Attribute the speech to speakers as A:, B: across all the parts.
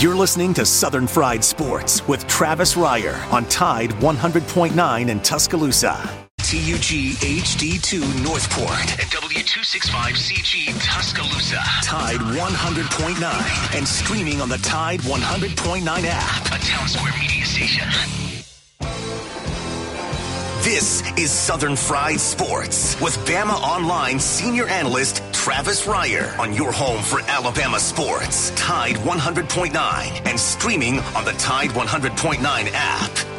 A: You're listening to Southern Fried Sports with Travis Reier on Tide 100.9 in Tuscaloosa.
B: TUG HD2 Northport and W265CG Tuscaloosa. Tide 100.9 and streaming on the Tide 100.9 app. A Townsquare media station. This is Southern Fried Sports with Bama Online senior analyst Travis Reier on your home for Alabama sports. Tide 100.9 and streaming on the Tide 100.9 app.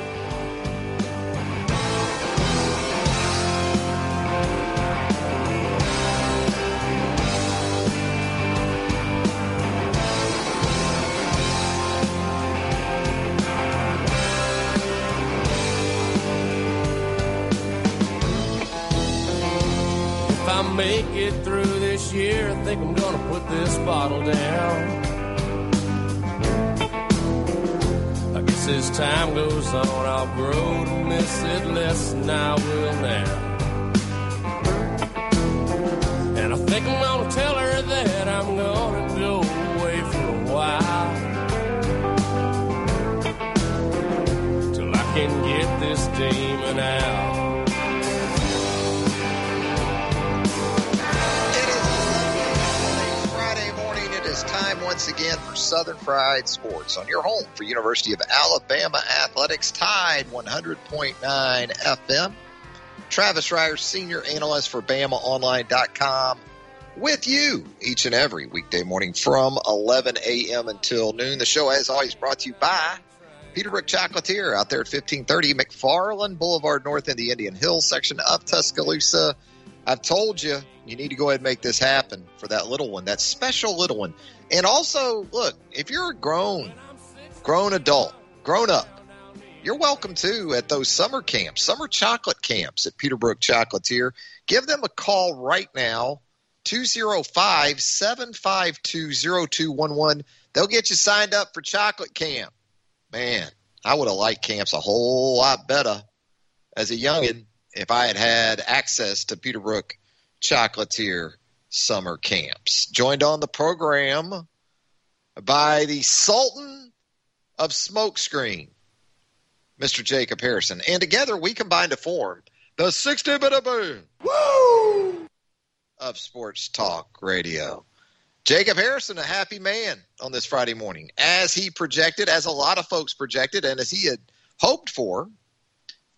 C: Year, I think I'm gonna put this bottle down. I guess as time goes on, I'll grow to miss it less than I will now.
D: Once again for Southern Fried Sports on your home for University of Alabama Athletics Tide 100.9 FM. Travis Reier, senior analyst for BamaOnline.com, with you each and every weekday morning from 11 a.m. until noon. The show, as always, brought to you by Peterbrooke Chocolatier out there at 1530 McFarland Boulevard North in the Indian Hills section of Tuscaloosa. I've told you, you need to go ahead and make this happen for that little one, that special little one. And also, look, if you're a grown, grown adult, grown up, you're welcome too at those summer camps, summer chocolate camps at Peterbrooke Chocolatier. Give them a call right now, 205 752 0211. They'll get you signed up for chocolate camp. Man, I would have liked camps a whole lot better as a youngin' if I had had access to Peterbrooke Chocolatier summer camps. Joined on the program by the Sultan of Smokescreen, Mr. Jacob Harrison. And together we combine to form the 60 bit boom of sports talk radio. Jacob Harrison, a happy man on this Friday morning, as he projected, as a lot of folks projected, and as he had hoped for.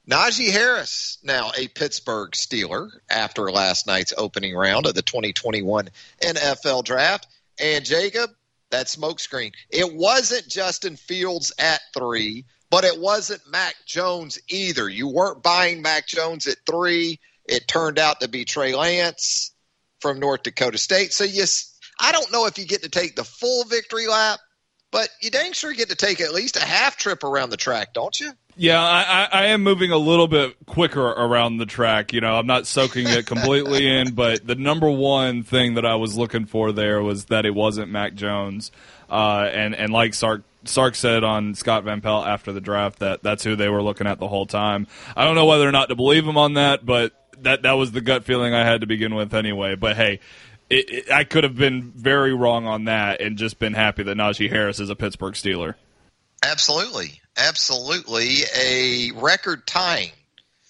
D: Najee Harris, now a Pittsburgh Steeler after last night's opening round of the 2021 NFL Draft. And Jacob, that smokescreen. It wasn't Justin Fields at three, but it wasn't Mac Jones either. You weren't buying Mac Jones at three. It turned out to be Trey Lance from North Dakota State. So yes, I don't know if you get to take the full victory lap, but you dang sure get to take at least a half trip around the track, don't you?
E: Yeah, I, I, I am moving a little bit quicker around the track. You know, I'm not soaking it completely in, but the number one thing that I was looking for there was that it wasn't Mac Jones. Uh, and, and like Sark, Sark said on Scott Van Pelt after the draft, that that's who they were looking at the whole time. I don't know whether or not to believe him on that, but that, that was the gut feeling I had to begin with anyway. But hey, it, it, I could have been very wrong on that and just been happy that Najee Harris is a Pittsburgh Steeler.
D: Absolutely. Absolutely. A record tying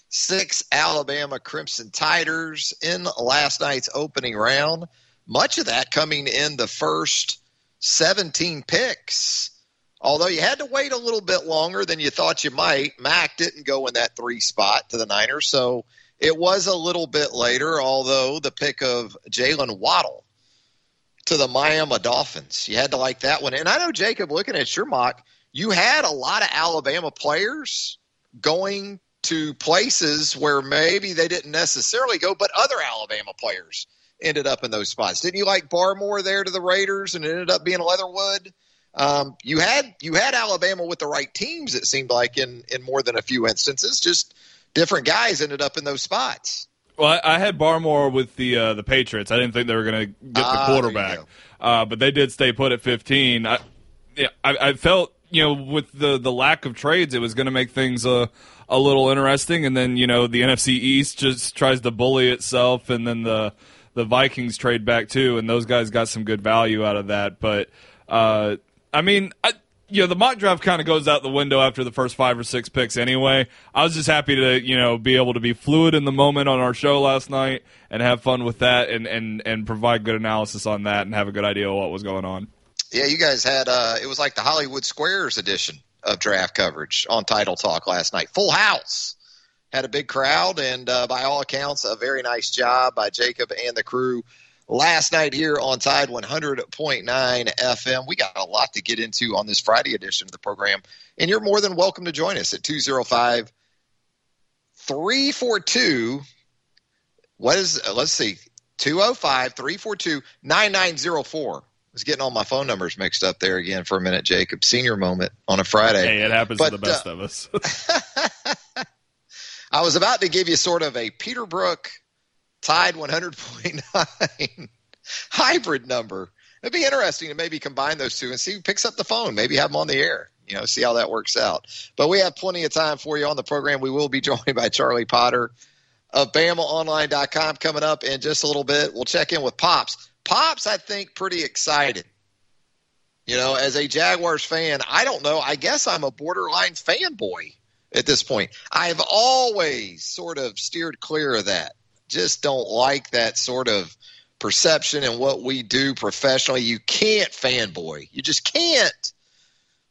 D: six Alabama Crimson Tiders in last night's opening round. Much of that coming in the first 17 picks. Although you had to wait a little bit longer than you thought you might, Mac didn't go in that three spot to the Niners. So it was a little bit later, although the pick of Jaylen Waddle to the Miami Dolphins. You had to like that one. And I know, Jacob, looking at your mock, you had a lot of Alabama players going to places where maybe they didn't necessarily go, but other Alabama players ended up in those spots. Didn't you like Barmore there to the Raiders and it ended up being Leatherwood? Um, you had you had Alabama with the right teams. It seemed like in in more than a few instances, just different guys ended up in those spots.
E: Well, I, I had Barmore with the uh, the Patriots. I didn't think they were going to get the
D: Ah,
E: quarterback, uh, but they did stay put at 15. I, yeah, I, I felt you know with the the lack of trades, it was going to make things a a little interesting. And then you know the NFC East just tries to bully itself, and then the the Vikings trade back too, and those guys got some good value out of that. But uh, I mean, I, you know, the mock draft kind of goes out the window after the first five or six picks anyway. I was just happy to, you know, be able to be fluid in the moment on our show last night and have fun with that and, and, and provide good analysis on that and have a good idea of what was going on.
D: Yeah, you guys had, uh, it was like the Hollywood Squares edition of draft coverage on Title Talk last night. Full house. Had a big crowd, and uh, by all accounts, a very nice job by Jacob and the crew last night here on Tide 100.9 FM. We got a lot to get into on this Friday edition of the program, and you're more than welcome to join us at 205 342. What is, let's see, 205 342 9904. Was getting all my phone numbers mixed up there again for a minute, Jacob. Senior moment on a Friday.
E: Hey, it happens but, to the best uh, of us.
D: I was about to give you sort of a Peterbrooke Tide 100.9 hybrid number. It'd be interesting to maybe combine those two and see who picks up the phone. Maybe have them on the air. You know, see how that works out. But we have plenty of time for you on the program. We will be joined by Charlie Potter of BamaOnline.com coming up in just a little bit. We'll check in with Pops. Pops, I think, pretty excited. You know, as a Jaguars fan, I don't know. I guess I'm a borderline fanboy at this point. I've always sort of steered clear of that just don't like that sort of perception and what we do professionally. You can't fanboy. You just can't.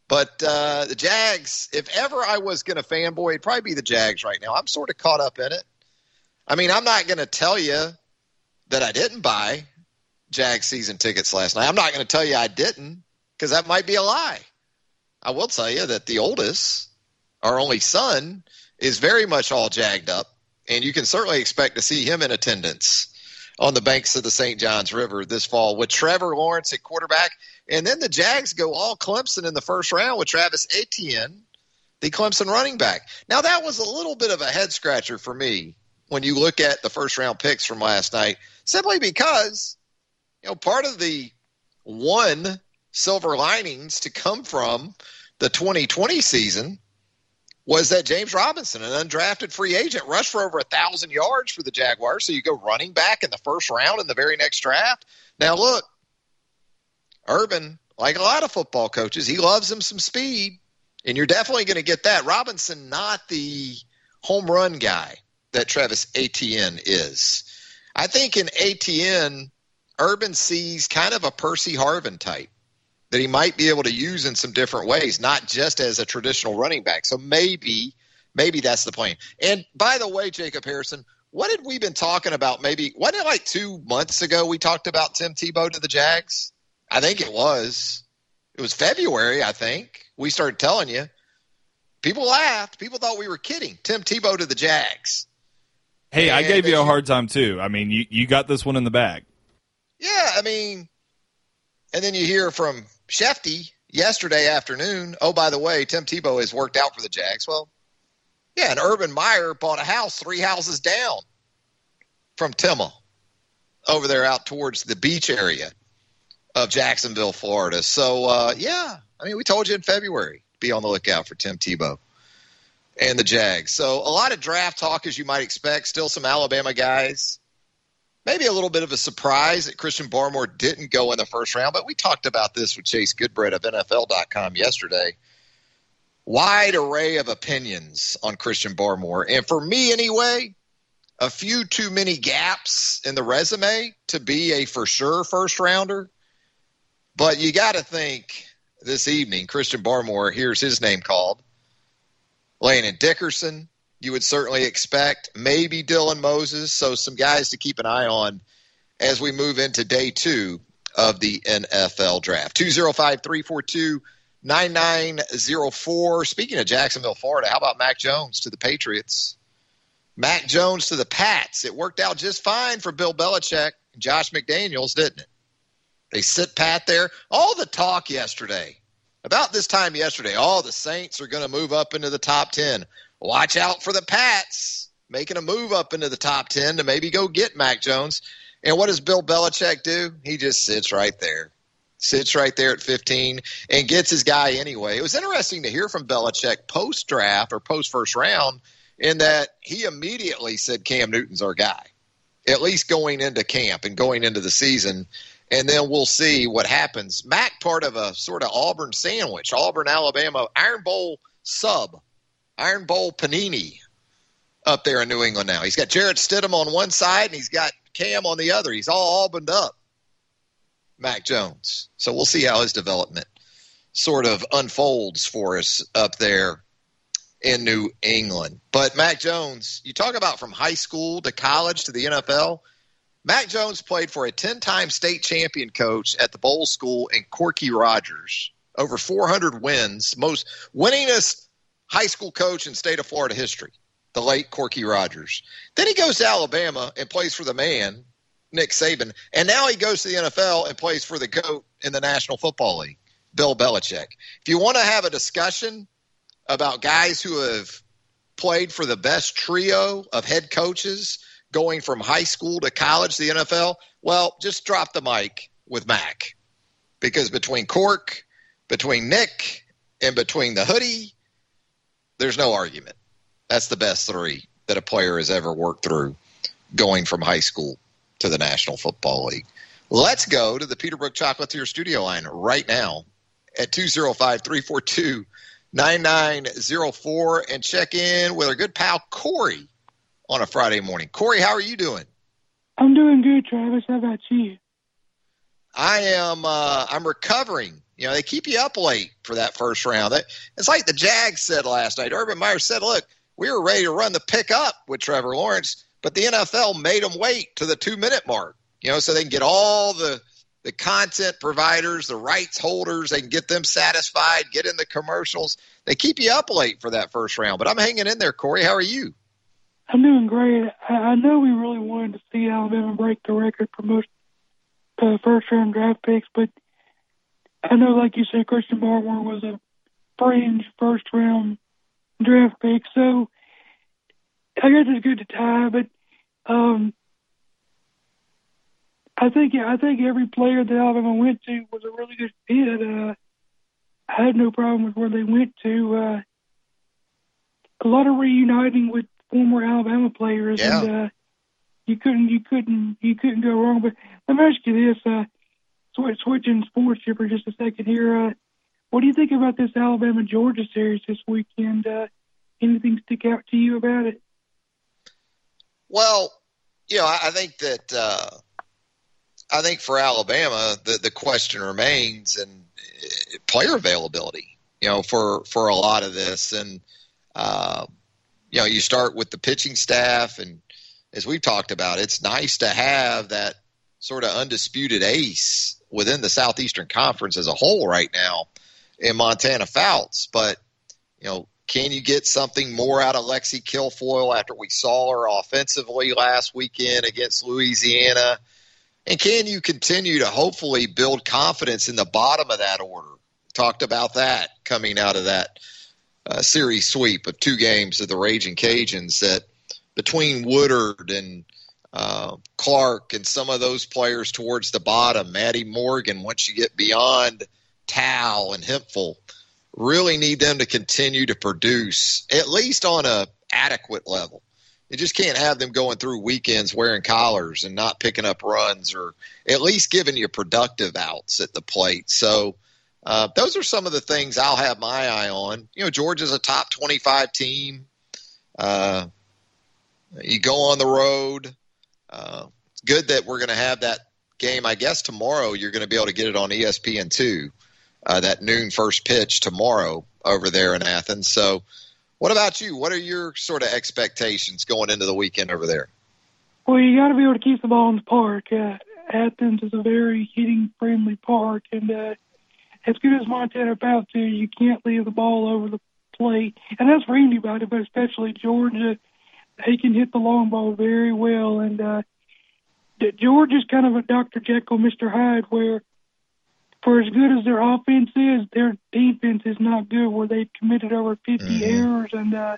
D: But uh, the Jags, if ever I was going to fanboy, it'd probably be the Jags right now. I'm sort of caught up in it. I mean, I'm not going to tell you that I didn't buy Jags season tickets last night. I'm not going to tell you I didn't because that might be a lie. I will tell you that the oldest, our only son, is very much all jagged up and you can certainly expect to see him in attendance on the banks of the St. Johns River this fall with Trevor Lawrence at quarterback. And then the Jags go all Clemson in the first round with Travis Etienne, the Clemson running back. Now, that was a little bit of a head scratcher for me when you look at the first round picks from last night, simply because, you know, part of the one silver linings to come from the 2020 season was that James Robinson, an undrafted free agent, rushed for over a thousand yards for the Jaguars. So you go running back in the first round in the very next draft. Now look, Urban, like a lot of football coaches, he loves him some speed, and you're definitely going to get that. Robinson, not the home run guy that Travis Etienne is. I think in Etienne, Urban sees kind of a Percy Harvin type that he might be able to use in some different ways, not just as a traditional running back. So maybe, maybe that's the plan. And by the way, Jacob Harrison, what had we been talking about? Maybe wasn't it like two months ago we talked about Tim Tebow to the Jags? I think it was. It was February, I think. We started telling you. People laughed. People thought we were kidding. Tim Tebow to the Jags.
E: Hey, and I gave you a hard time too. I mean, you, you got this one in the bag.
D: Yeah, I mean, and then you hear from Schefty yesterday afternoon. Oh, by the way, Tim Tebow has worked out for the Jags. Well, yeah, and Urban Meyer bought a house three houses down from Timma over there out towards the beach area of Jacksonville, Florida. So, uh, yeah, I mean, we told you in February, be on the lookout for Tim Tebow and the Jags. So, a lot of draft talk, as you might expect. Still some Alabama guys maybe a little bit of a surprise that Christian Barmore didn't go in the first round, but we talked about this with Chase Goodbread of NFL.com yesterday. Wide array of opinions on Christian Barmore. And for me, anyway, a few too many gaps in the resume to be a for sure first rounder. But you got to think this evening, Christian Barmore hears his name called. Landon Dickerson, you would certainly expect. Maybe Dylan Moses. So some guys to keep an eye on as we move into day two of the NFL draft. 205 342 9904. Speaking of Jacksonville, Florida, how about Mac Jones to the Patriots? Mac Jones to the Pats. It worked out just fine for Bill Belichick and Josh McDaniels, didn't it? They sit pat there. All the talk yesterday, about this time yesterday, all the Saints are going to move up into the top 10 watch out for the Pats making a move up into the top 10 to maybe go get Mac Jones. And what does Bill Belichick do? He just sits right there. Sits right there at 15 and gets his guy anyway. It was interesting to hear from Belichick post draft or post first round in that he immediately said Cam Newton's our guy, at least going into camp and going into the season. and then we'll see what happens. Mac, part of a sort of Auburn sandwich, Auburn, Alabama, Iron Bowl sub, Iron Bowl panini up there in New England now. He's got Jarrett Stidham on one side and he's got Cam on the other. He's all Auburned up, Mac Jones. So we'll see how his development sort of unfolds for us up there in New England. But Mac Jones, you talk about from high school to college to the NFL – Mac Jones played for a 10 time state champion coach at the Bolles School in Corky Rogers. Over 400 wins, most winningest high school coach in state of Florida history, the late Corky Rogers. Then he goes to Alabama and plays for the man, Nick Saban. And now he goes to the NFL and plays for the GOAT in the National Football League, Bill Belichick. If you want to have a discussion about guys who have played for the best trio of head coaches going from high school to college, the NFL, well, just drop the mic with Mac. Because between Cork, between Nick, and between the hoodie, there's no argument. That's the best three that a player has ever worked through going from high school to the National Football League. Let's go to the Peterbrooke Chocolatier studio line right now at 205 342 9904 and check in with our good pal Corey on a Friday morning. Corey, how are you doing?
F: I'm doing good, Travis. How about you?
D: I am. Uh, I'm recovering. You know, they keep you up late for that first round. It's like the Jags said last night. Urban Meyer said, "Look, we were ready to run the pick up with Trevor Lawrence, but the NFL made them wait to the two minute mark. You know, so they can get all the the content providers, the rights holders, they can get them satisfied, get in the commercials. They keep you up late for that first round. But I'm hanging in there, Corey. How are you?
F: I'm doing great. I, know we really wanted to see Alabama break the record for most uh, first round draft picks, but I know, like you said, Christian Barmore was a fringe first round draft pick, so I guess it's good to tie. But um, I think I think every player that Alabama went to was a really good fit. Uh, I had no problem with where they went to. Uh, a lot of reuniting with former Alabama players,
D: yeah.
F: and uh, you couldn't you couldn't you couldn't go wrong. But let me ask you this: uh, switch, switching sports here for just a second here. Uh, what do you think about this Alabama Georgia series this weekend? Uh, anything stick out to you about it?
D: Well, you know, I, I think that uh, I think for Alabama, the the question remains and uh, player availability. You know, for for a lot of this, and uh, you know, you start with the pitching staff, and as we've talked about, it's nice to have that sort of undisputed ace within the Southeastern Conference as a whole right now in Montana Fouts. But, you know, can you get something more out of Lexi Kilfoyle after we saw her offensively last weekend against Louisiana? And can you continue to hopefully build confidence in the bottom of that order? Talked about that coming out of that uh, series sweep of two games of the Raging Cajuns that between Woodard and uh, Clark and some of those players towards the bottom, Maddie Morgan, once you get beyond Tow and Hemphill, really need them to continue to produce at least on a adequate level. You just can't have them going through weekends wearing collars and not picking up runs or at least giving you productive outs at the plate. So uh, those are some of the things I'll have my eye on. You know, Georgia's a top 25 team. Uh, you go on the road. Uh, good that we're going to have that game. I guess tomorrow you're going to be able to get it on ESPN two. Uh, that noon first pitch tomorrow over there in Athens. So, what about you? What are your sort of expectations going into the weekend over there?
F: Well, you got to be able to keep the ball in the park. Uh, Athens is a very hitting friendly park, and uh, as good as Montana Fouts, you can't leave the ball over the plate. And that's for anybody, but especially Georgia. They can hit the long ball very well. And uh, Georgia's kind of a Dr. Jekyll, Mr. Hyde, where for as good as their offense is, their defense is not good, where they've committed over 50 mm-hmm. errors. And uh,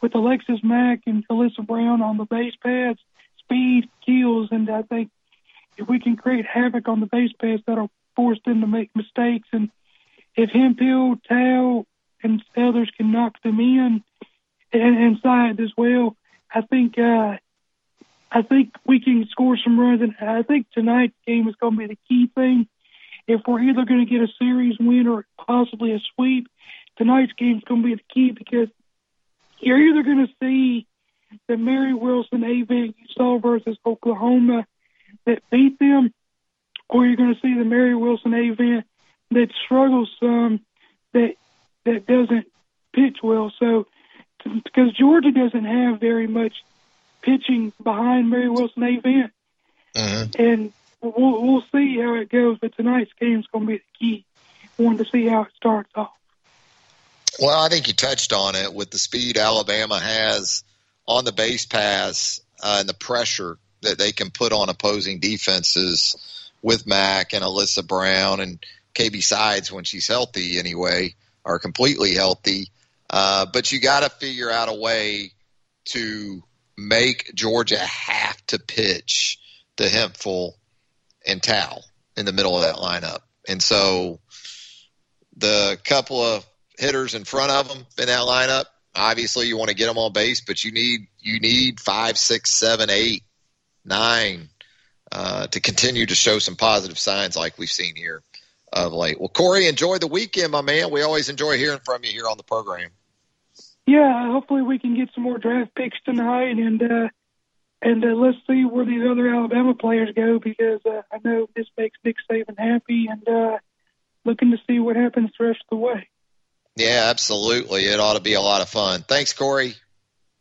F: with Alexis Mack and Elissa Brown on the base paths, speed kills. And I think if we can create havoc on the base paths, that'll force them to make mistakes. And if Hemphill, Tow, and others can knock them in inside as well, I think uh, I think we can score some runs, and I think tonight's game is going to be the key thing. If we're either going to get a series win or possibly a sweep, tonight's game is going to be the key because you're either going to see the Mary Wilson Avant you saw versus Oklahoma that beat them, or you're going to see the Mary Wilson Avant that struggles some that that doesn't pitch well. So because Georgia doesn't have very much pitching behind Mary Wilson Avant,
D: Mm-hmm.
F: and we'll we'll see how it goes. But tonight's game is going to be the key. Wanted to see how it starts off.
D: Well, I think you touched on it with the speed Alabama has on the base pass uh, and the pressure that they can put on opposing defenses with Mack and Elissa Brown and KB Sides when she's healthy anyway, or completely healthy. Uh, but you got to figure out a way to make Georgia have to pitch to Hemphill and Tow in the middle of that lineup. And so the couple of hitters in front of them in that lineup, obviously you want to get them on base, but you need you need five, six, seven, eight, nine uh, to continue to show some positive signs like we've seen here of late. Well, Corey, enjoy the weekend, my man. We always enjoy hearing from you here on the program.
F: Yeah, hopefully we can get some more draft picks tonight, and uh, and uh, let's see where these other Alabama players go because uh, I know this makes Nick Saban happy, and uh, looking to see what happens the rest of the way.
D: Yeah, absolutely. It ought to be a lot of fun. Thanks, Corey.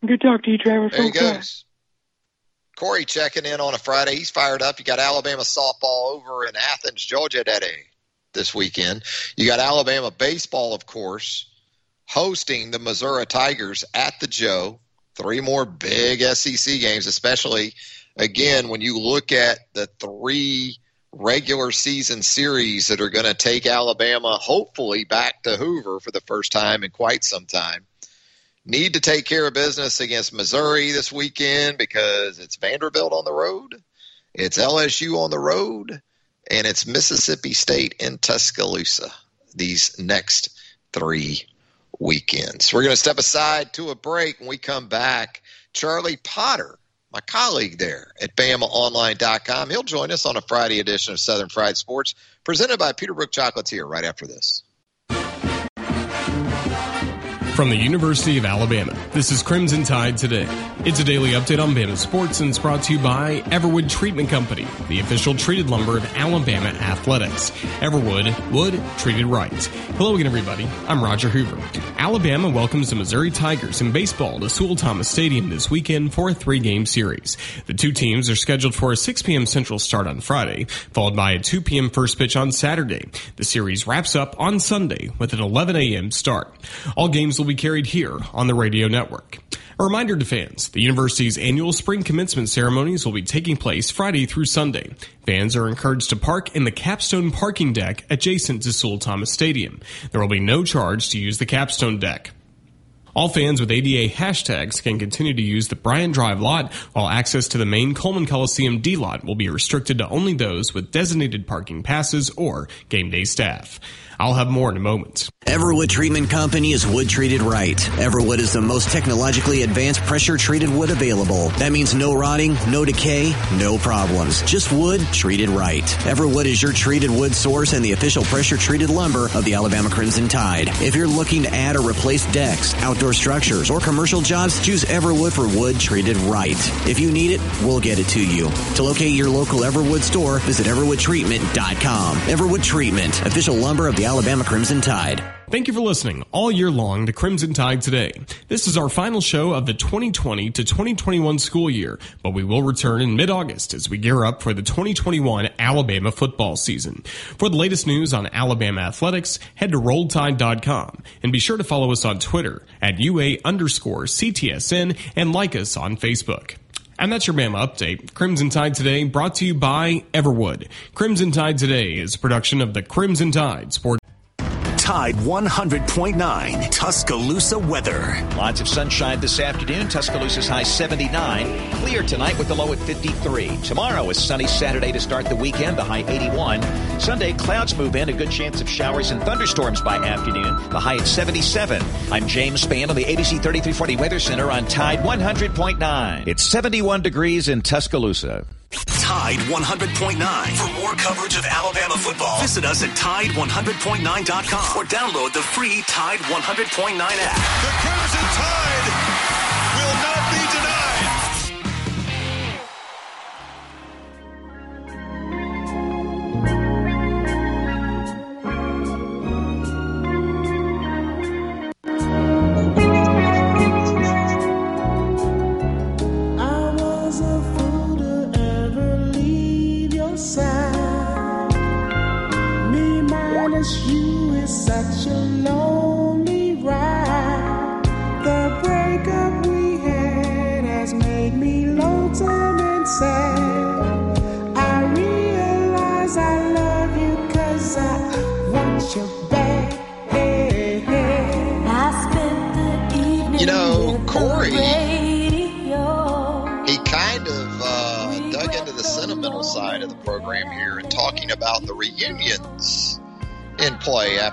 F: Good talk to you, Travis.
D: There he goes. Corey checking in on a Friday. He's fired up. You got Alabama softball over in Athens, Georgia today this weekend. You got Alabama baseball, of course, hosting the Missouri Tigers at the Joe. Three more big SEC games, especially again when you look at the three regular season series that are going to take Alabama hopefully back to Hoover for the first time in quite some time need to take care of business against Missouri this weekend because it's Vanderbilt on the road, it's LSU on the road, and it's Mississippi State in Tuscaloosa these next three weekends. We're going to step aside to a break. When we come back, Charlie Potter, my colleague there at BamaOnline.com, he'll join us on a Friday edition of Southern Fried Sports, presented by Peterbrooke Chocolatier right after this.
G: From the University of Alabama, this is Crimson Tide Today. It's a daily update on Bama sports and it's brought to you by Everwood Treatment Company, the official treated lumber of Alabama athletics. Everwood, wood treated right. Hello again, everybody. I'm Roger Hoover. Alabama welcomes the Missouri Tigers in baseball to Sewell Thomas Stadium this weekend for a three game series. The two teams are scheduled for a 6 p.m. Central start on Friday, followed by a 2 p.m. first pitch on Saturday. The series wraps up on Sunday with an 11 a.m. start. All games will be carried here on the radio network. A reminder to fans, the university's annual spring commencement ceremonies will be taking place Friday through Sunday. Fans are encouraged to park in the capstone parking deck adjacent to Sewell Thomas Stadium. There will be no charge to use the capstone deck. All fans with ADA hashtags can continue to use the Bryant Drive lot, while access to the main Coleman Coliseum D lot will be restricted to only those with designated parking passes or game day staff. I'll have more in a moment.
H: Everwood Treatment Company is wood treated right. Everwood is the most technologically advanced pressure treated wood available. That means no rotting, no decay, no problems. Just wood treated right. Everwood is your treated wood source and the official pressure treated lumber of the Alabama Crimson Tide. If you're looking to add or replace decks, outdoor structures, or commercial jobs, choose Everwood for wood treated right. If you need it, we'll get it to you. To locate your local Everwood store, visit everwoodtreatment.com. Everwood Treatment, official lumber of the Alabama Crimson Tide.
G: Thank you for listening all year long to Crimson Tide Today. This is our final show of the 2020 to 2021 school year, but we will return in mid-August as we gear up for the 2021 Alabama football season. For the latest news on Alabama athletics, head to RollTide.com and be sure to follow us on Twitter at UA underscore CTSN and like us on Facebook. And that's your Bama update. Crimson Tide Today brought to you by Everwood. Crimson Tide Today is a production of the Crimson Tide Sports
A: Tide 100.9 Tuscaloosa weather.
I: Lots of sunshine this afternoon. Tuscaloosa's high 79. Clear tonight with the low at 53. Tomorrow is sunny Saturday to start the weekend, the high 81. Sunday, clouds move in, a good chance of showers and thunderstorms by afternoon, the high at 77. I'm James Spann on the ABC 3340 Weather Center on Tide 100.9. It's 71 degrees in Tuscaloosa.
A: Tide 100.9. For more coverage of Alabama football, visit us at Tide100.9.com or download the free Tide 100.9 app.
J: The Crimson Tide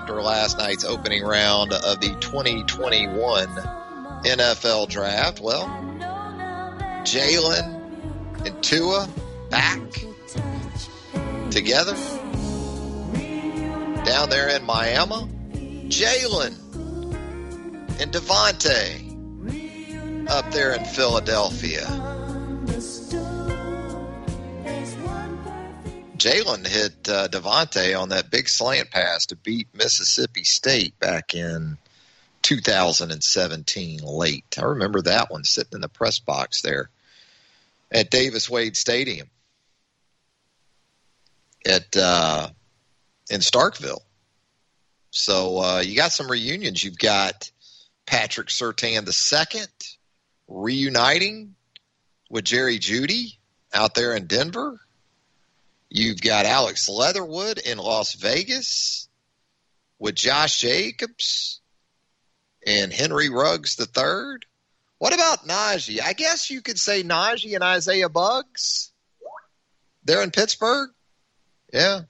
D: after last night's opening round of the 2021 NFL draft. Well, Jaylen and Tua back together down there in Miami. Jalen and DeVonta up there in Philadelphia. Jalen hit uh, DeVonta on that big slant pass to beat Mississippi State back in 2017 late. I remember that one sitting in the press box there at Davis Wade Stadium at uh, in Starkville. So uh, you got some reunions. You've got Patrick Surtain II reuniting with Jerry Jeudy out there in Denver. You've got Alex Leatherwood in Las Vegas with Josh Jacobs and Henry Ruggs III. What about Najee? I guess you could say Najee and Isaiah Buggs. They're in Pittsburgh. Yeah.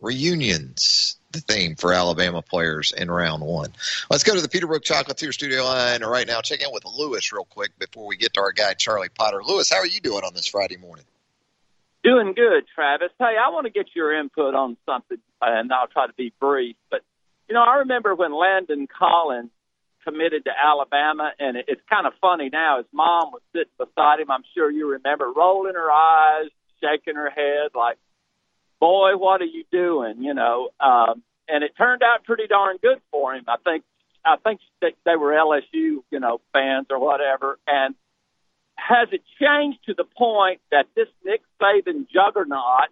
D: Reunions, the theme for Alabama players in round one. Let's go to the Peterbrooke Chocolatier studio line right now. Check in with Lewis real quick before we get to our guy, Charlie Potter. Lewis, how are you doing on this Friday morning?
K: Doing good, Travis. Hey, I want to get your input on something, and I'll try to be brief. But, you know, I remember when Landon Collins committed to Alabama, and it, it's kind of funny now. His mom was sitting beside him. I'm sure you remember, rolling her eyes, shaking her head, like, boy, what are you doing? You know, um, and it turned out pretty darn good for him. I think, I think they were LSU, you know, fans or whatever, and has it changed to the point that this Nick Saban juggernaut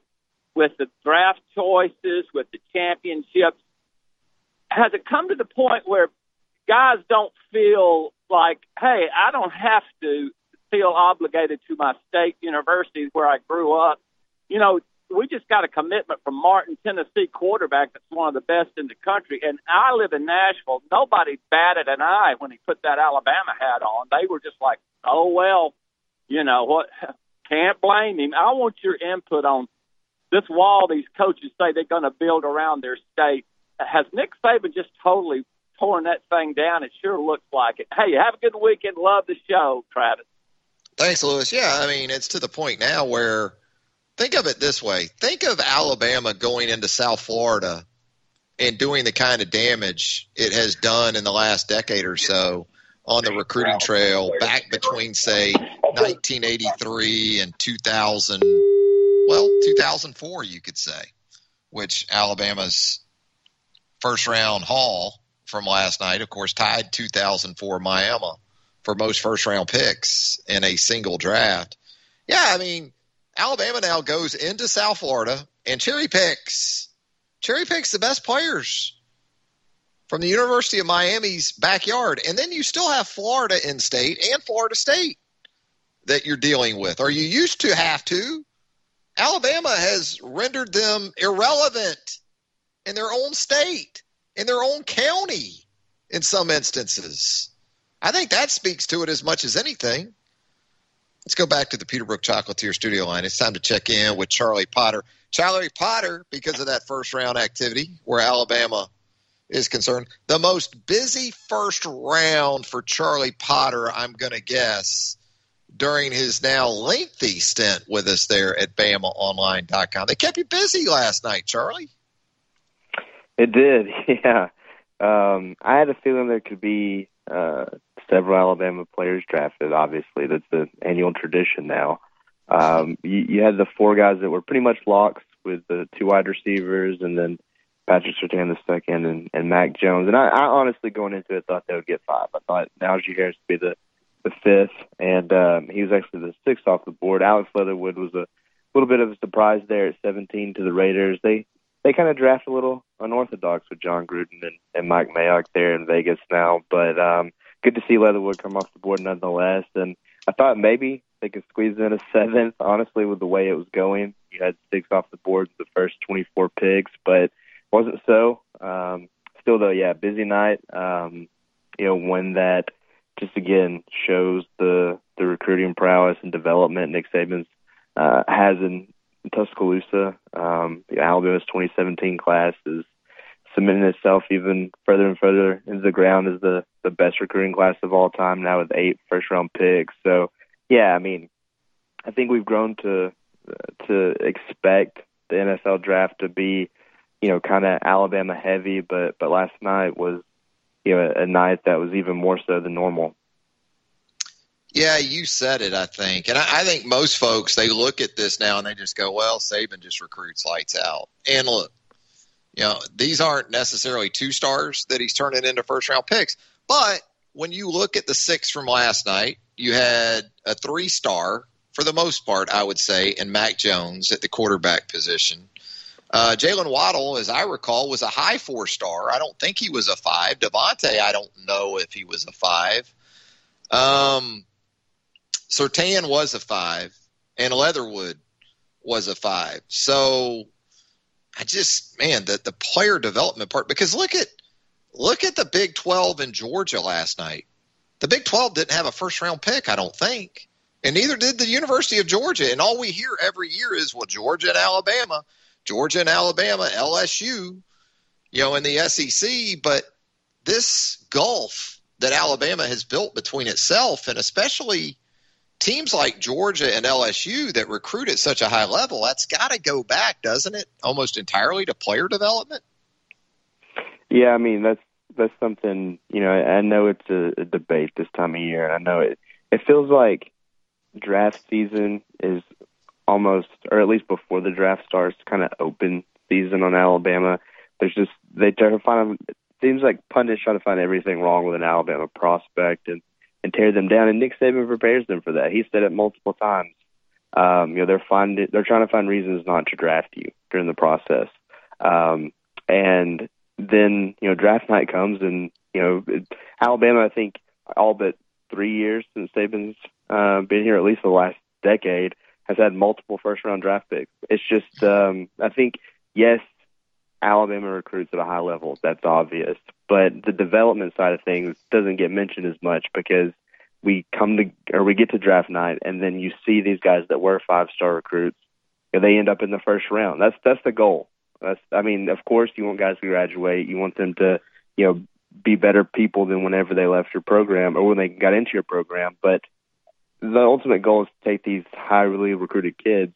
K: with the draft choices, with the championships, has it come to the point where guys don't feel like, hey, I don't have to feel obligated to my state university where I grew up. You know, we just got a commitment from Martin, Tennessee quarterback that's one of the best in the country. And I live in Nashville. Nobody batted an eye when he put that Alabama hat on. They were just like, oh, well, you know what? Can't blame him. I want your input on this wall these coaches say they're going to build around their state. Has Nick Saban just totally torn that thing down? It sure looks like it. Hey, have a good weekend. Love the show, Travis.
D: Thanks, Lewis. Yeah, I mean, it's to the point now where think of it this way think of Alabama going into South Florida and doing the kind of damage it has done in the last decade or so on the recruiting trail back between, say, 1983 and 2000, well, 2004, you could say, which Alabama's first round haul from last night, of course, tied 2004 Miami for most first round picks in a single draft. Yeah, I mean, Alabama now goes into South Florida and cherry picks, cherry picks the best players from the University of Miami's backyard. And then you still have Florida in state and Florida State that you're dealing with, or you used to have to. Alabama has rendered them irrelevant in their own state. in their own county in some instances. I think that speaks to it as much as anything. Let's go back to the Peterbrooke Chocolatier studio line. It's time to check in with Charlie Potter. Charlie Potter, because of that first round activity where Alabama is concerned, the most busy first round for Charlie Potter, I'm going to guess, during his now lengthy stint with us there at BamaOnline.com. They kept you busy last night, Charlie.
L: It did, yeah. Um, I had a feeling there could be uh, several Alabama players drafted. Obviously, that's the annual tradition now. Um, you, you had the four guys that were pretty much locks with the two wide receivers, and then Patrick Surtain the second, and, and Mac Jones. And I, I honestly, going into it, thought they would get five. I thought Najee Harris would be the the fifth, and um, he was actually the sixth off the board. Alex Leatherwood was a little bit of a surprise there at 17 to the Raiders. They they kind of draft a little unorthodox with Jon Gruden and, and Mike Mayock there in Vegas now. But um, good to see Leatherwood come off the board nonetheless. And I thought maybe they could squeeze in a seventh. Honestly, with the way it was going, you had six off the board the first 24 picks, but wasn't so. Um, still though, yeah, busy night. Um, you know, when that just again shows the the recruiting prowess and development Nick Saban's uh, has in Tuscaloosa. Um, the Alabama's 2017 class is cementing itself even further and further into the ground as the the best recruiting class of all time now with eight first round picks. So yeah, I mean, I think we've grown to to expect the NFL draft to be, you know, kind of Alabama heavy, but but last night was, you know, a, a night that was even more so than normal.
D: Yeah, you said it, I think. And I, I think most folks, they look at this now and they just go, well, Saban just recruits lights out. And look, you know, these aren't necessarily two stars that he's turning into first round picks. But when you look at the six from last night, you had a three star for the most part, I would say, in Mac Jones at the quarterback position. Uh, Jaylen Waddle, as I recall, was a high four star. I don't think he was a five. DeVonta, I don't know if he was a five. Um, Surtain was a five, and Leatherwood was a five. So I just man, the the player development part because look at look at the Big Twelve in Georgia last night. The Big Twelve didn't have a first round pick, I don't think. And neither did the University of Georgia. And all we hear every year is well, Georgia and Alabama, Georgia and Alabama, LSU, you know, in the SEC, but this gulf that Alabama has built between itself and especially teams like Georgia and LSU that recruit at such a high level, that's got to go back, doesn't it? Almost entirely to player development.
L: Yeah, I mean that's that's something you know. I know it's a, a debate this time of year, and I know it. It feels like draft season is almost, or at least before the draft starts, kind of open season on Alabama. There's just they try to find. Seems like pundits try to find everything wrong with an Alabama prospect, and and tear them down. And Nick Saban prepares them for that. He said it multiple times. Um, you know, they're finding they're trying to find reasons not to draft you during the process. Um, and then you know, draft night comes, and you know, Alabama. I think all but three years since Saban's uh, been here, at least the last decade, has had multiple first round draft picks. It's just, um, I think, yes, Alabama recruits at a high level. That's obvious. But the development side of things doesn't get mentioned as much because we come to or we get to draft night and then you see these guys that were five star recruits and they end up in the first round. That's that's the goal. That's I mean, of course you want guys to graduate. You want them to, you know, be better people than whenever they left your program or when they got into your program. But the ultimate goal is to take these highly recruited kids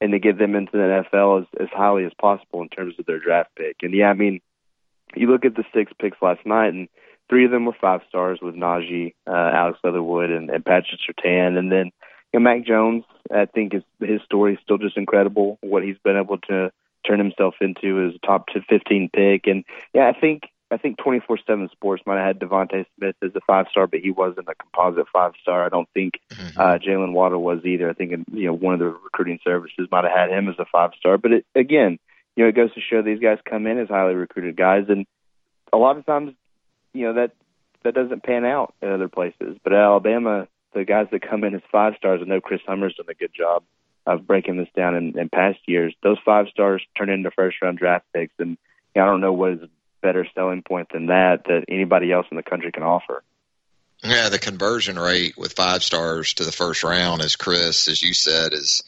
L: and to get them into the NFL as, as highly as possible in terms of their draft pick. And yeah, I mean, you look at the six picks last night, and three of them were five stars with Najee, uh, Alex Leatherwood, and, and Patrick Surtain. And then you know, Mac Jones, I think his his story is still just incredible. What he's been able to turn himself into is a top 15 pick. And yeah, I think I think 24/7 Sports might have had DeVonta Smith as a five star, but he wasn't a composite five star. I don't think mm-hmm. uh, Jaylen Waddle was either. I think you know one of the recruiting services might have had him as a five star. But it, again, you know, it goes to show these guys come in as highly recruited guys, and a lot of times, you know, that that doesn't pan out in other places. But at Alabama, the guys that come in as five stars, I know Chris Hummer's done a good job of breaking this down in, in past years. Those five stars turn into first round draft picks, and you know, I don't know what his better selling point than that that anybody else in the country can offer.
D: Yeah, the conversion rate with five stars to the first round, as Chris, as you said, is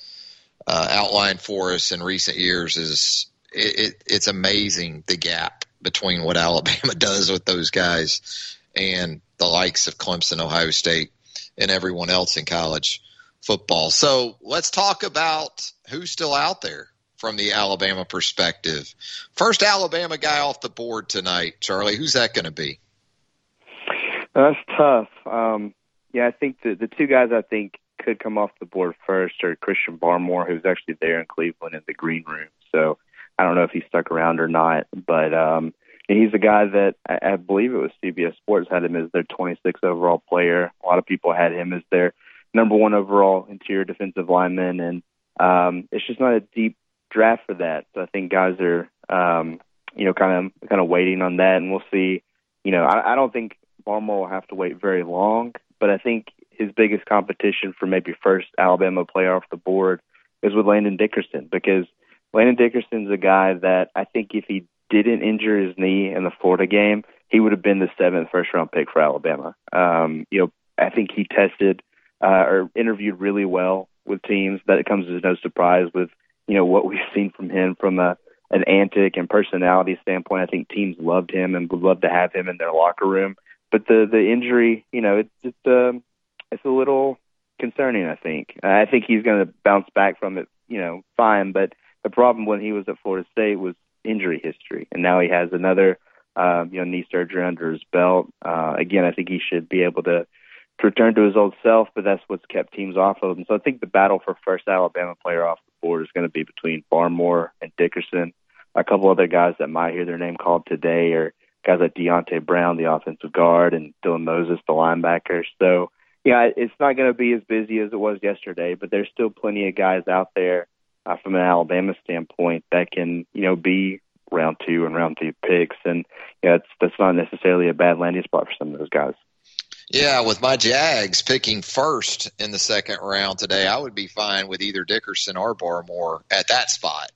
D: uh, outlined for us in recent years. Is it, it, it's amazing the gap between what Alabama does with those guys and the likes of Clemson, Ohio State, and everyone else in college football. So let's talk about who's still out there from the Alabama perspective. First Alabama guy off the board tonight, Charlie. Who's that going to be?
L: That's tough. Um, yeah, I think the the two guys I think could come off the board first are Christian Barmore, who's actually there in Cleveland in the green room. So I don't know if he stuck around or not, but um, he's a guy that I, I believe it was CBS Sports had him as their 26th overall player. A lot of people had him as their number one overall interior defensive lineman, and um, it's just not a deep draft for that. So I think guys are, um, you know, kind of kind of waiting on that, and we'll see. You know, I, I don't think Barmore will have to wait very long, but I think his biggest competition for maybe first Alabama player off the board is with Landon Dickerson because Landon Dickerson's a guy that I think if he didn't injure his knee in the Florida game, he would have been the seventh first round pick for Alabama. Um, you know, I think he tested uh, or interviewed really well with teams. That it comes as no surprise with you know what we've seen from him from a an antic and personality standpoint. I think teams loved him and would love to have him in their locker room. But the the injury, you know, it's it's um it's a little concerning. I think I think he's going to bounce back from it, you know, fine. But the problem when he was at Florida State was injury history, and now he has another uh, you know knee surgery under his belt. Uh, again, I think he should be able to to return to his old self, but that's what's kept teams off of him. So I think the battle for first Alabama player off the board is going to be between Barmore and Dickerson. A couple other guys that might hear their name called today are guys like Deonte Brown, the offensive guard, and Dylan Moses, the linebacker. So, yeah, it's not going to be as busy as it was yesterday, but there's still plenty of guys out there uh, from an Alabama standpoint that can, you know, be round two and round three picks, and yeah, it's, that's not necessarily a bad landing spot for some of those guys.
D: Yeah, with my Jags picking first in the second round today, I would be fine with either Dickerson or Barmore at that spot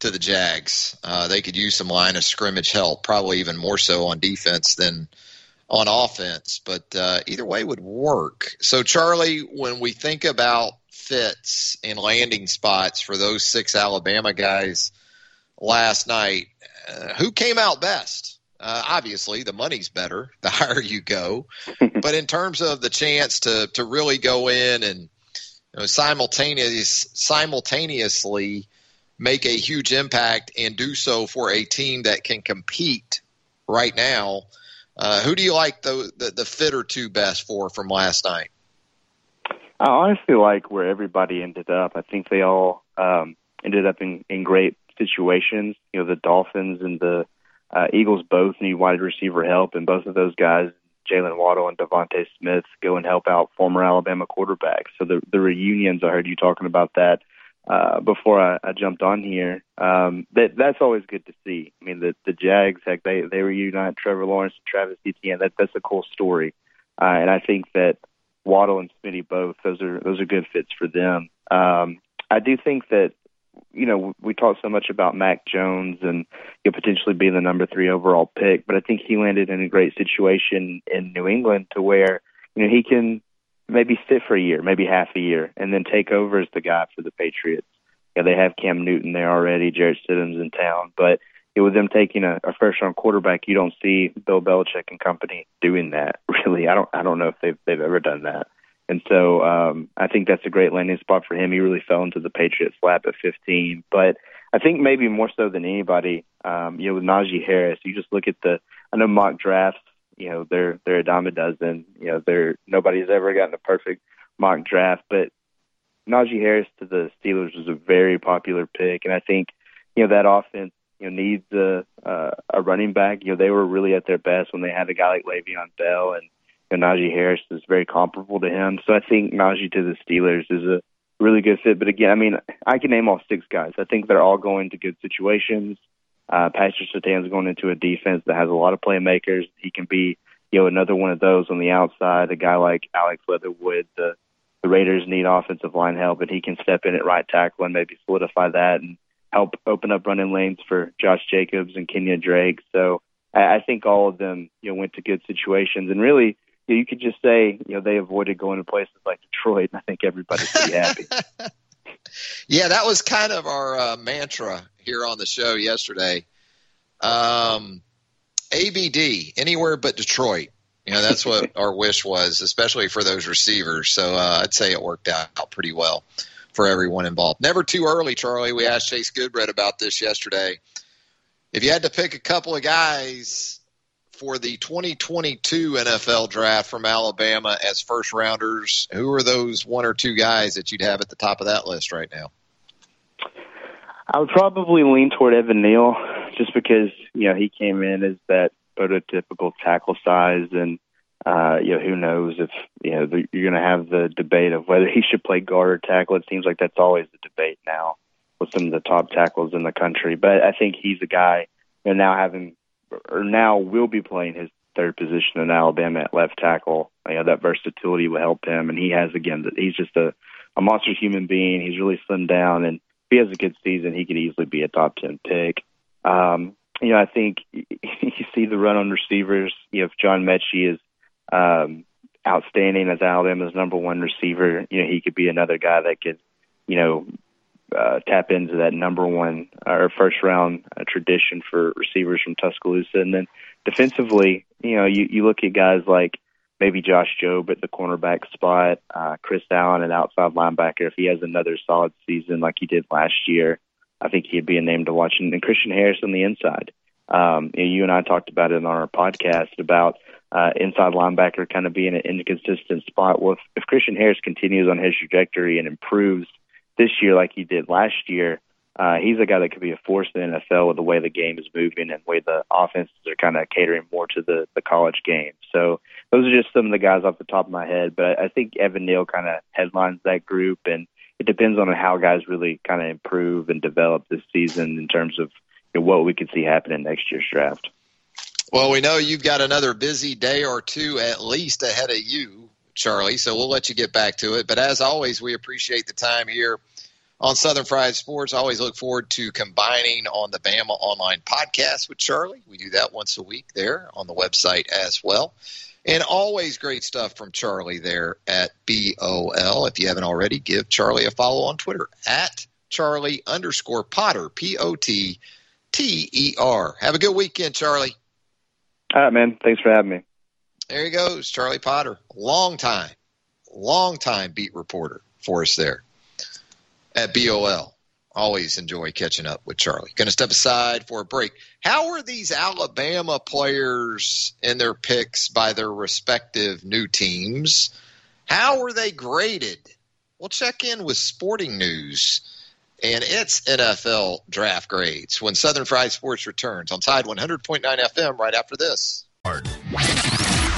D: to the Jags. Uh, they could use some line of scrimmage help, probably even more so on defense than on offense. But uh, either way would work. So, Charlie, when we think about fits and landing spots for those six Alabama guys last night, uh, who came out best? Uh, obviously, the money's better the higher you go, but in terms of the chance to to really go in and you know, simultaneous simultaneously make a huge impact and do so for a team that can compete right now, uh, who do you like the, the the fit or two best for from last night?
L: I honestly like where everybody ended up. I think they all um, ended up in, in great situations. You know, the Dolphins and the uh, Eagles both need wide receiver help, and both of those guys, Jaylen Waddle and DeVonta Smith, go and help out former Alabama quarterbacks. So the the reunions, I heard you talking about that uh, before I, I jumped on here. Um, that that's always good to see. I mean, the the Jags, heck, they they reunite Trevor Lawrence and Travis Etienne. That that's a cool story, uh, and I think that Waddle and Smitty both those are those are good fits for them. Um, I do think that you know, we talk so much about Mac Jones and you know, potentially being the number three overall pick, but I think he landed in a great situation in New England to where, you know, he can maybe sit for a year, maybe half a year, and then take over as the guy for the Patriots. Yeah, they have Cam Newton there already, Jarrett Stidham's in town, but you know, with them taking a, a first round quarterback, you don't see Bill Belichick and company doing that. Really, I don't. I don't know if they've they've ever done that. And so um, I think that's a great landing spot for him. He really fell into the Patriots' lap at 15. But I think maybe more so than anybody, um, you know, with Najee Harris, you just look at the. I know mock drafts, you know, they're they're a dime a dozen. You know, they're nobody's ever gotten a perfect mock draft, but Najee Harris to the Steelers was a very popular pick, and I think you know that offense you know needs a uh, a running back. You know, they were really at their best when they had a guy like Le'Veon Bell and and Najee Harris is very comparable to him. So I think Najee to the Steelers is a really good fit. But again, I mean, I can name all six guys. I think they're all going to good situations. Uh, Patrick Surtain's going into a defense that has a lot of playmakers. He can be, you know, another one of those on the outside. A guy like Alex Leatherwood, the the Raiders need offensive line help, and he can step in at right tackle and maybe solidify that and help open up running lanes for Josh Jacobs and Kenyan Drake. So I, I think all of them, you know, went to good situations, and really, you, know, you could just say, you know, they avoided going to places like Detroit, and I think everybody's pretty happy.
D: yeah, that was kind of our uh, mantra here on the show yesterday. Um, ABD, anywhere but Detroit. You know, that's what our wish was, especially for those receivers. So uh, I'd say it worked out pretty well for everyone involved. Never too early, Charlie. We asked Chase Goodbread about this yesterday. If you had to pick a couple of guys for the 2022 NFL draft from Alabama as first rounders, who are those one or two guys that you'd have at the top of that list right now?
L: I would probably lean toward Evan Neal just because, you know, he came in as that prototypical tackle size and uh, you know, who knows if you know the, you're going to have the debate of whether he should play guard or tackle. It seems like that's always the debate now with some of the top tackles in the country. But I think he's a guy, you know, now having or now will be playing his third position in Alabama at left tackle. You know, that versatility will help him, and he has again. He's just a a monster human being. He's really slimmed down, and if he has a good season, he could easily be a top ten pick. Um, you know, I think you see the run on receivers. You know, if John Metchie is um, outstanding as Alabama's number one receiver, you know, he could be another guy that could, you know, uh, tap into that number one or first round uh, tradition for receivers from Tuscaloosa. And then defensively, you know, you, you look at guys like maybe Josh Jobe at the cornerback spot, uh, Chris Allen at outside linebacker. If he has another solid season like he did last year, I think he'd be a name to watch. And, and Christian Harris on the inside. Um, you and I talked about it on our podcast about uh, inside linebacker kind of being an inconsistent spot. Well, if, if Christian Harris continues on his trajectory and improves this year like he did last year, uh, he's a guy that could be a force in the NFL with the way the game is moving and the way the offenses are kind of catering more to the, the college game. So those are just some of the guys off the top of my head. But I, think Evan Neal kind of headlines that group, and it depends on how guys really kind of improve and develop this season in terms of you know, what we could see happen in next year's draft.
D: Well, we know you've got another busy day or two at least ahead of you, Charlie, so we'll let you get back to it. But as always, we appreciate the time here on Southern Fried Sports. I always look forward to combining on the Bama Online podcast with Charlie. We do that once a week there on the website as well. And always great stuff from Charlie there at BOL. If you haven't already, give Charlie a follow on Twitter at Charlie underscore Potter, P O T T E R. Have a good weekend, Charlie.
L: All right, man. Thanks for having me.
D: There he goes, Charlie Potter. Long time, long time beat reporter for us there at BOL. Always enjoy catching up with Charlie. Going to step aside for a break. How are these Alabama players in their picks by their respective new teams? How are they graded? We'll check in with Sporting News and its NFL draft grades when Southern Fried Sports returns on Tide 100.9 FM right after this.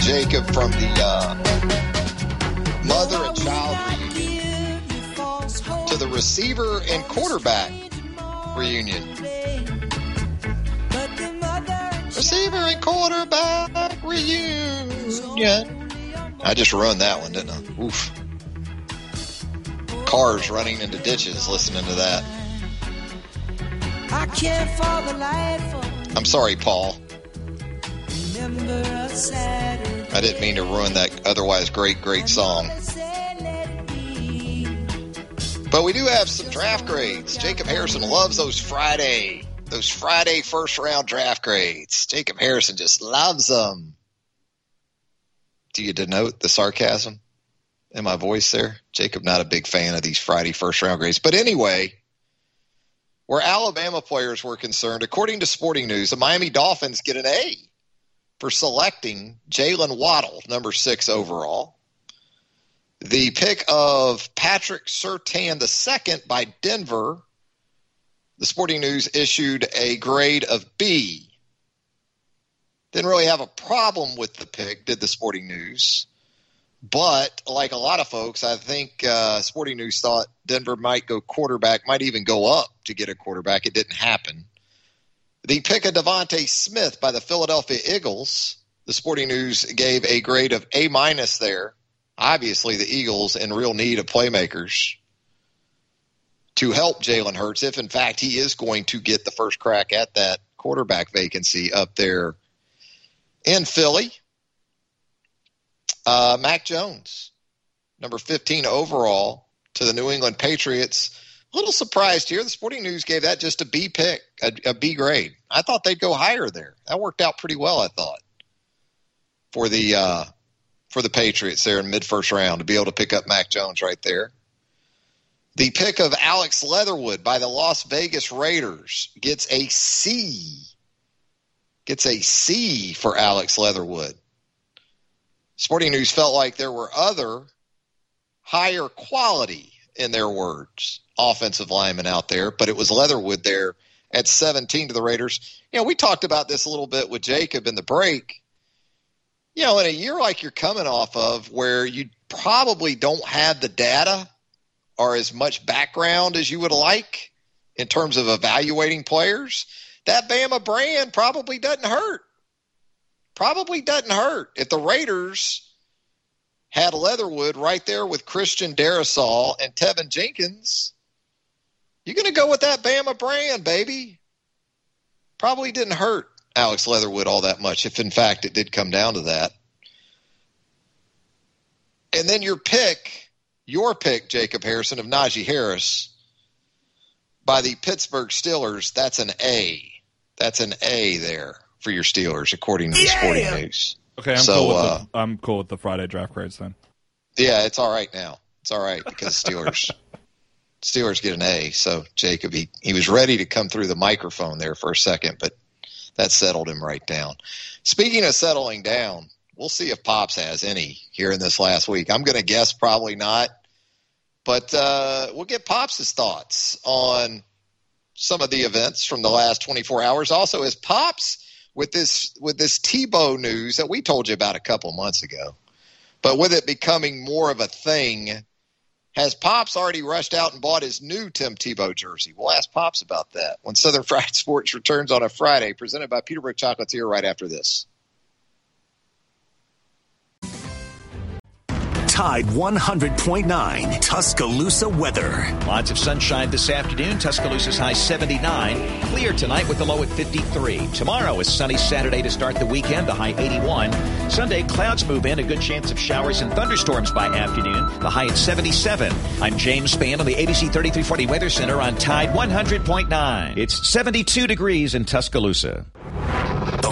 D: Jacob, from the uh, mother and child reunion to the receiver and quarterback reunion. Receiver and quarterback reunion. Yeah. I just run that one, didn't I? Oof. Cars running into ditches listening to that.
M: I can't for the life of
D: I'm sorry, Paul.
M: Remember a Saturday.
D: I didn't mean to ruin that otherwise great, great song. But we do have some draft grades. Jacob Harrison loves those Friday, those Friday first round draft grades. Jacob Harrison just loves them. Do you denote the sarcasm in my voice there? Jacob, not a big fan of these Friday first round grades. But anyway, where Alabama players were concerned, according to Sporting News, the Miami Dolphins get an A for selecting Jaylen Waddle, number six overall. The pick of Patrick Surtain II by Denver, the Sporting News issued a grade of B. Didn't really have a problem with the pick, did the Sporting News. But like a lot of folks, I think uh, Sporting News thought Denver might go quarterback, might even go up to get a quarterback. It didn't happen. The pick of DeVonta Smith by the Philadelphia Eagles, the Sporting News gave a grade of A minus there. Obviously, the Eagles in real need of playmakers to help Jalen Hurts if, in fact, he is going to get the first crack at that quarterback vacancy up there in Philly. Uh, Mac Jones, number 15 overall to the New England Patriots. Little surprised here. The Sporting News gave that just a B pick, a, a B grade. I thought they'd go higher there. That worked out pretty well, I thought, for the uh, for the Patriots there in mid first round to be able to pick up Mac Jones right there. The pick of Alex Leatherwood by the Las Vegas Raiders gets a C. Gets a C for Alex Leatherwood. Sporting News felt like there were other higher quality, in their words, offensive linemen out there, but it was Leatherwood there at 17 to the Raiders. You know, we talked about this a little bit with Jacob in the break. You know, in a year like you're coming off of where you probably don't have the data or as much background as you would like in terms of evaluating players, that Bama brand probably doesn't hurt. Probably doesn't hurt. If the Raiders had Leatherwood right there with Christian Darrisaw and Teven Jenkins, you're going to go with that Bama brand, baby. Probably didn't hurt Alex Leatherwood all that much, if in fact it did come down to that. And then your pick, your pick, Jacob Harrison, of Najee Harris by the Pittsburgh Steelers, that's an A. That's an A there for your Steelers, according to the Sporting News.
E: Okay, I'm
D: So,
E: cool with
D: uh,
E: the, I'm cool with the Friday draft grades then.
D: Yeah, it's all right now. It's all right because Steelers Steelers get an A. So Jacob he, he was ready to come through the microphone there for a second, but that settled him right down. Speaking of settling down, we'll see if Pops has any here in this last week. I'm going to guess probably not, but uh, we'll get Pops' thoughts on some of the events from the last 24 hours. Also, as Pops with this with this Tebow news that we told you about a couple months ago, but with it becoming more of a thing, has Pops already rushed out and bought his new Tim Tebow jersey? We'll ask Pops about that when Southern Fried Sports returns on a Friday, presented by Peterbrooke Chocolatier right after this.
B: Tide 100.9 Tuscaloosa weather.
I: Lots of sunshine this afternoon. Tuscaloosa's high 79. Clear tonight with the low at 53. Tomorrow is sunny Saturday to start the weekend, the high 81. Sunday, clouds move in, a good chance of showers and thunderstorms by afternoon, the high at 77. I'm James Spann on the ABC 3340 Weather Center on Tide 100.9. It's 72 degrees in Tuscaloosa.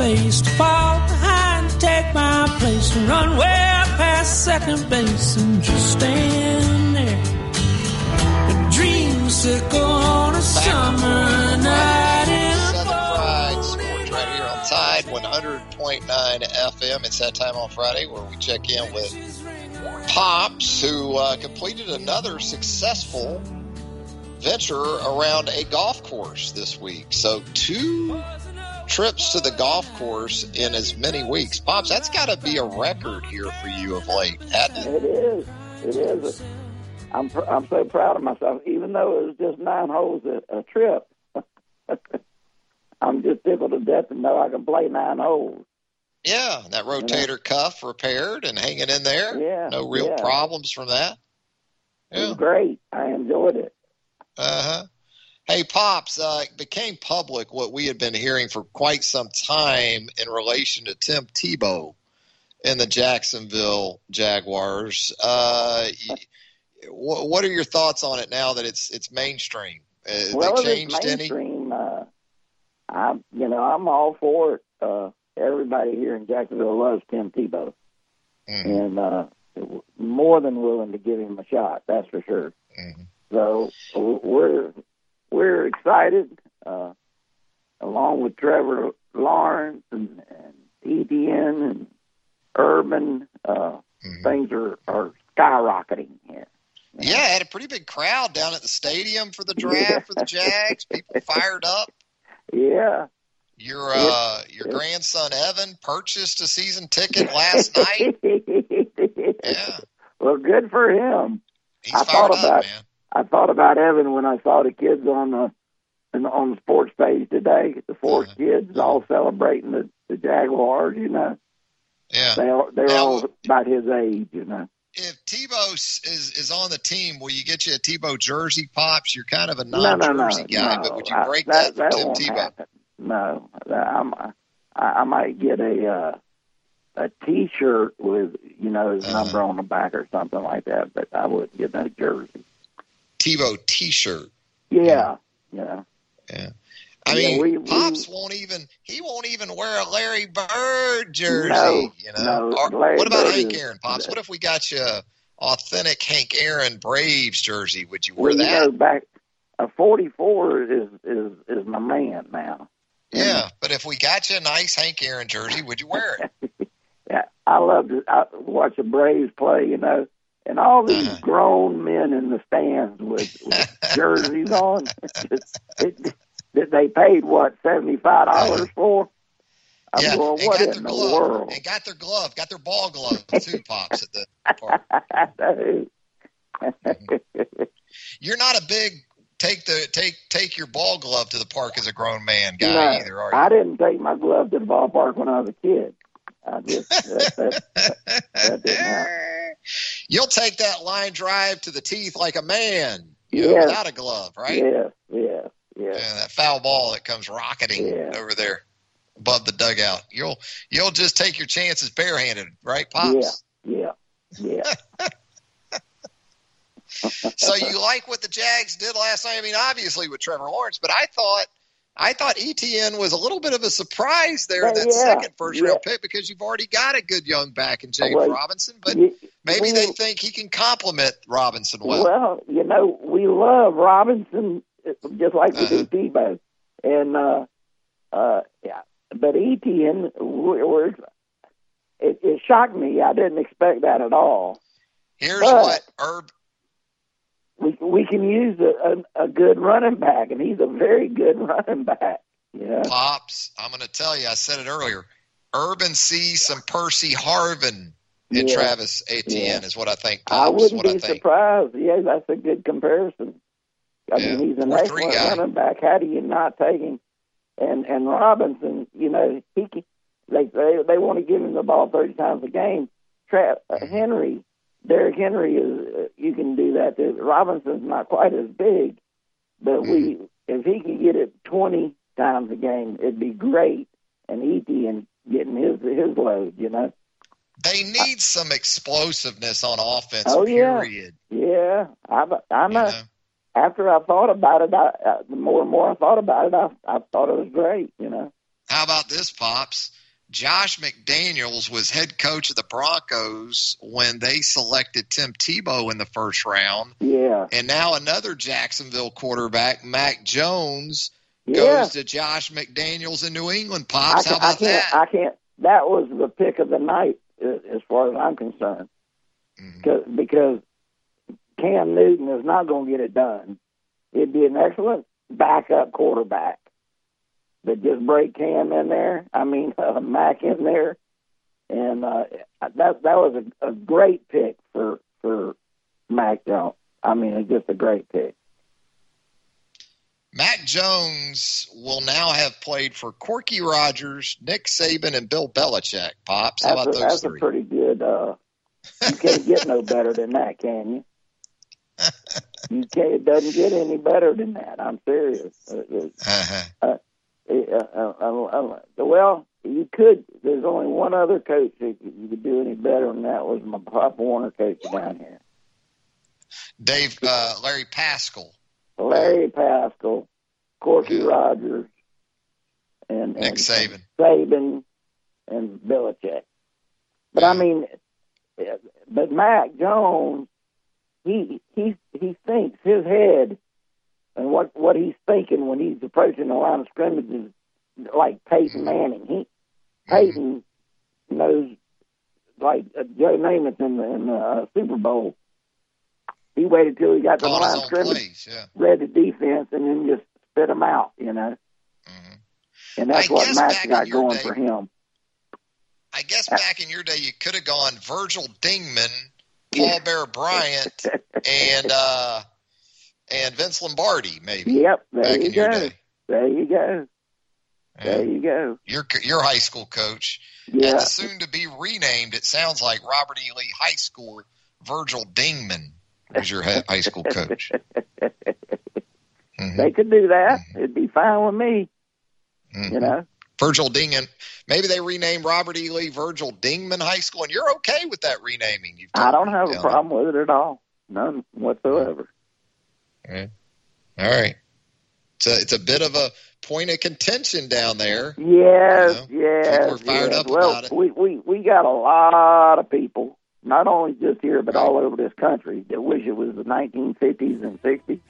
M: Another face to fall behind, take my place, to run way past second base and just stand there. A dreamsicle on a summer night in
D: Southern Fried Sports right here on Tide 100.9 FM. It's that time on Friday where we check in with Pops, who uh, completed another successful venture around a golf course this week. So, two trips to the golf course in as many weeks. Pops, that's got to be a record here for you of late, hadn't it?
N: It is. It is. I'm pr- I'm so proud of myself, even though it was just nine holes a, a trip. I'm just tickled to death to know I can play nine holes.
D: Yeah, that rotator cuff repaired and hanging in there.
N: Yeah,
D: No real
N: yeah.
D: problems from that.
N: It was great. I enjoyed it.
D: Uh huh. Hey, Pops, uh, it became public what we had been hearing for quite some time in relation to Tim Tebow in the Jacksonville Jaguars. Uh, what, what are your thoughts on it now that it's it's mainstream? Uh,
N: well,
D: they
N: if it's
D: changed any?
N: mainstream, uh, I'm you know I'm all for it. Uh, everybody here in Jacksonville loves Tim Tebow,
D: Mm-hmm.
N: and uh, more than willing to give him a shot. That's for sure.
D: Mm-hmm.
N: So we're we're excited, uh, along with Trevor Lawrence and, and Etienne and Urban. Uh,
D: Mm-hmm.
N: Things are are skyrocketing here.
D: Yeah, had a pretty big crowd down at the stadium for the draft for the Jags. People fired up.
N: Yeah.
D: Your uh, your grandson Evan purchased a season ticket last night.
N: yeah. Well, good for him.
D: He's
N: I
D: fired
N: thought
D: up,
N: about
D: man.
N: I thought about Evan when I saw the kids on the on the sports page today. The 4
D: Uh-huh.
N: kids all celebrating the, the Jaguars. You know,
D: Yeah.
N: they are, they're
D: Now-
N: all about his age. You know.
D: If Tebow is is on the team, will you get you a Tebow jersey, pops? You're kind of a
N: No, no,
D: non-jersey
N: no,
D: guy,
N: no.
D: but would you
N: I-
D: break
N: that,
D: that,
N: that
D: for Tim Tebow?
N: happen. No, I'm, I, I might get a uh, a T-shirt with you know his
D: Uh-huh.
N: number on the back or something like that, but I wouldn't get no jersey.
D: Tebow T-shirt.
N: Yeah, yeah.
D: Yeah. I
N: Yeah,
D: mean,
N: we- we-
D: Pops won't even he won't even wear a Larry Bird jersey.
N: No,
D: you know.
N: no,
D: Or- what about
N: Bird
D: Hank Aaron, Pops? What if we got you a authentic Hank Aaron Braves jersey? Would you
N: Well,
D: wear
N: you
D: that?
N: know, back a 44 is is is my man now.
D: yeah, but if we got you a nice Hank Aaron jersey, would you wear it?
N: Yeah, I love to I watch the Braves play. You know, and all these
D: Uh-huh.
N: grown men in the stands with, with jerseys on. that they paid what seventy five dollars for. I'm
D: yeah,
N: going, what
D: got
N: in
D: their
N: the
D: glove,
N: world?
D: and got their glove, got their ball glove too, Pops. At the park. you're not a big take the take take your ball glove to the park as a grown man guy
N: No,
D: either, are you?
N: I didn't take my glove to the ballpark when I was a kid. Just that, that, that.
D: You'll take that line drive to the teeth like a man, you know,
N: Yes.
D: without a glove, right?
N: Yeah, yes.
D: Yeah, that foul ball that comes rocketing
N: Yeah.
D: over there above the dugout. You'll you'll just take your chances barehanded, right, pops?
N: Yeah, yeah, yeah.
D: so you like what the Jags did last night? I mean, obviously with Trevor Lawrence, but I thought I thought Etienne was a little bit of a surprise there that
N: yeah,
D: second first round pick because you've already got a good young back in James
N: Well,
D: Robinson, but maybe
N: we-
D: they think he can complement Robinson well.
N: Well, you know, we love Robinson uh, just like we
D: Uh-huh.
N: do Tebow, and uh, uh, yeah. But Etienne, we're, it, it shocked me. I didn't expect that at all.
D: Here's
N: but-
D: what Herb
N: We we can use a, a, a good running back, and he's a very good running back. Yeah.
D: Pops, I'm going to tell you, I said it earlier. Urban sees some Percy Harvin in
N: Yeah.
D: Travis Etienne
N: Yeah.
D: is what I think.
N: I wouldn't be surprised. Yeah, that's a good comparison. I
D: Yeah.
N: mean, he's an
D: three
N: excellent running back. How do you not take him? And and Robinson, you know, he can, they they they want to give him the ball thirty times a game. Tra- uh,
D: Mm-hmm.
N: Henry, Derrick Henry is uh, you can do that. Robinson's not quite as big, but we
D: Mm-hmm.
N: if he could get it twenty times a game, it'd be great. And Etienne getting his his load, you know.
D: They need some explosiveness on offense,
N: Oh, yeah.
D: period.
N: Yeah, I'm. I'm
D: You
N: a,
D: know?
N: after I thought about it, I, uh, the more and more I thought about it, I, I thought it was great. You know.
D: How about this, Pops? Josh McDaniels was head coach of the Broncos when they selected Tim Tebow in the first round.
N: Yeah.
D: And now another Jacksonville quarterback, Mac Jones,
N: Yeah.
D: goes to Josh McDaniels in New England.
N: I,
D: Pops, how
N: can, I
D: about
N: can't.
D: that?
N: I can't. That was the pick of the night, uh, as far as I'm concerned,
D: Mm-hmm.
N: 'Cause- because Cam Newton is not going to get it done. It'd be an excellent backup quarterback, but just break Cam in there. I mean, uh, Mac in there, and uh, that that was a, a great pick for for Mac Jones. I mean, it's just a great pick.
D: Mac Jones will now have played for Corky Rogers, Nick Saban, and Bill Belichick. Pops, how
N: That's,
D: about
N: a,
D: those
N: that's
D: three?
N: a pretty good. Uh, you can't get no better than that, can you? You can't. It doesn't get any better than that. I'm serious. Uh, uh,
D: Uh-huh.
N: uh, uh, uh, uh, well, you could. There's only one other coach that you could do any better than that was my Pop Warner coach down here,
D: Dave, uh, Larry Pascal,
N: Larry Pascal, Corky Rogers, and,
D: Nick
N: and
D: Saban.
N: Saban, and Belichick. But I mean, but Mac Jones, he he he thinks his head and what what he's thinking when he's approaching the line of scrimmage is like Peyton Manning. He Peyton knows like uh, Joe Namath in the, in the uh, Super Bowl. He waited till he got to the
D: Calling his
N: line scrimmage,
D: yeah.
N: read the defense, and then just spit them out. You know, and that's
D: Mm-hmm. I
N: what
D: guess
N: Mac's
D: back in
N: got going
D: day-
N: for him.
D: I guess back in your day, you could have gone Virgil Dingman, Paul Bear Bryant, and uh, and Vince Lombardi, maybe.
N: Yep, there you go. There you go. There you go.
D: Your your high school coach,
N: Yeah.
D: the soon to be renamed. It sounds like Robert E. Lee High School. Virgil Dingman was your high school coach.
N: They could do that. It'd be fine with me.
D: Mm-hmm.
N: You know.
D: Virgil Dingman. Maybe they renamed Robert E. Lee Virgil Dingman High School, and you're okay with that renaming. You've
N: I don't have a
D: Yeah.
N: problem with it at all. None whatsoever.
D: Okay. All right. It's a, it's a bit of a point of contention down there.
N: Yes, yes.
D: People are fired
N: yes.
D: up
N: well,
D: about it.
N: we we we got a lot of people, not only just here but all over this country, that wish it was the 1950s and 60s.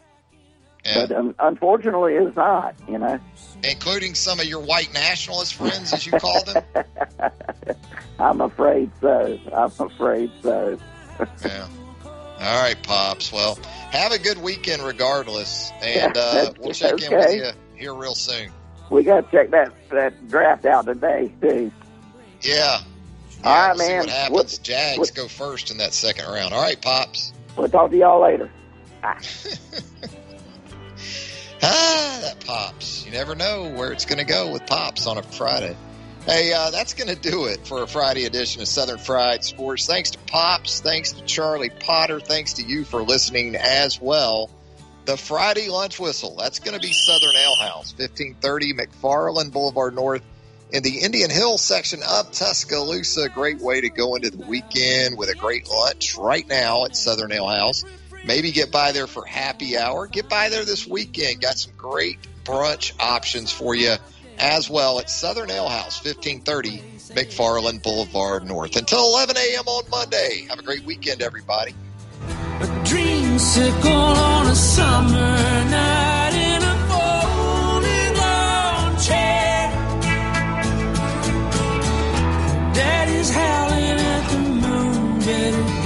N: But um, unfortunately, it's not. You know.
D: Including some of your white nationalist friends, as you call them.
N: I'm afraid so. I'm afraid so.
D: yeah. All right, Pops. Well, have a good weekend regardless, and uh, we'll check in with you here real soon.
N: We got to check that that draft out today too.
D: Yeah.
N: All right,
D: we'll see
N: man.
D: what happens. Jags go first in that second round. All right, Pops.
N: We'll talk to y'all later. Bye.
D: Ah, that Pops. You never know where it's going to go with Pops on a Friday. Hey, uh, that's going to do it for a Friday edition of Southern Fried Sports. Thanks to Pops. Thanks to Charlie Potter. Thanks to you for listening as well. The Friday lunch whistle. That's going to be Southern Ale House, 1530 McFarland Boulevard North in the Indian Hill section of Tuscaloosa. Great way to go into the weekend with a great lunch right now at Southern Ale House. Maybe get by there for happy hour. Get by there this weekend. Got some great brunch options for you as well at Southern Ale House, 1530 McFarland Boulevard North. Until 11 a.m. on Monday. Have a great weekend, everybody.
M: Dreamsicle on a summer night in a folding lawn chair. Daddy's howling at the moon, soon.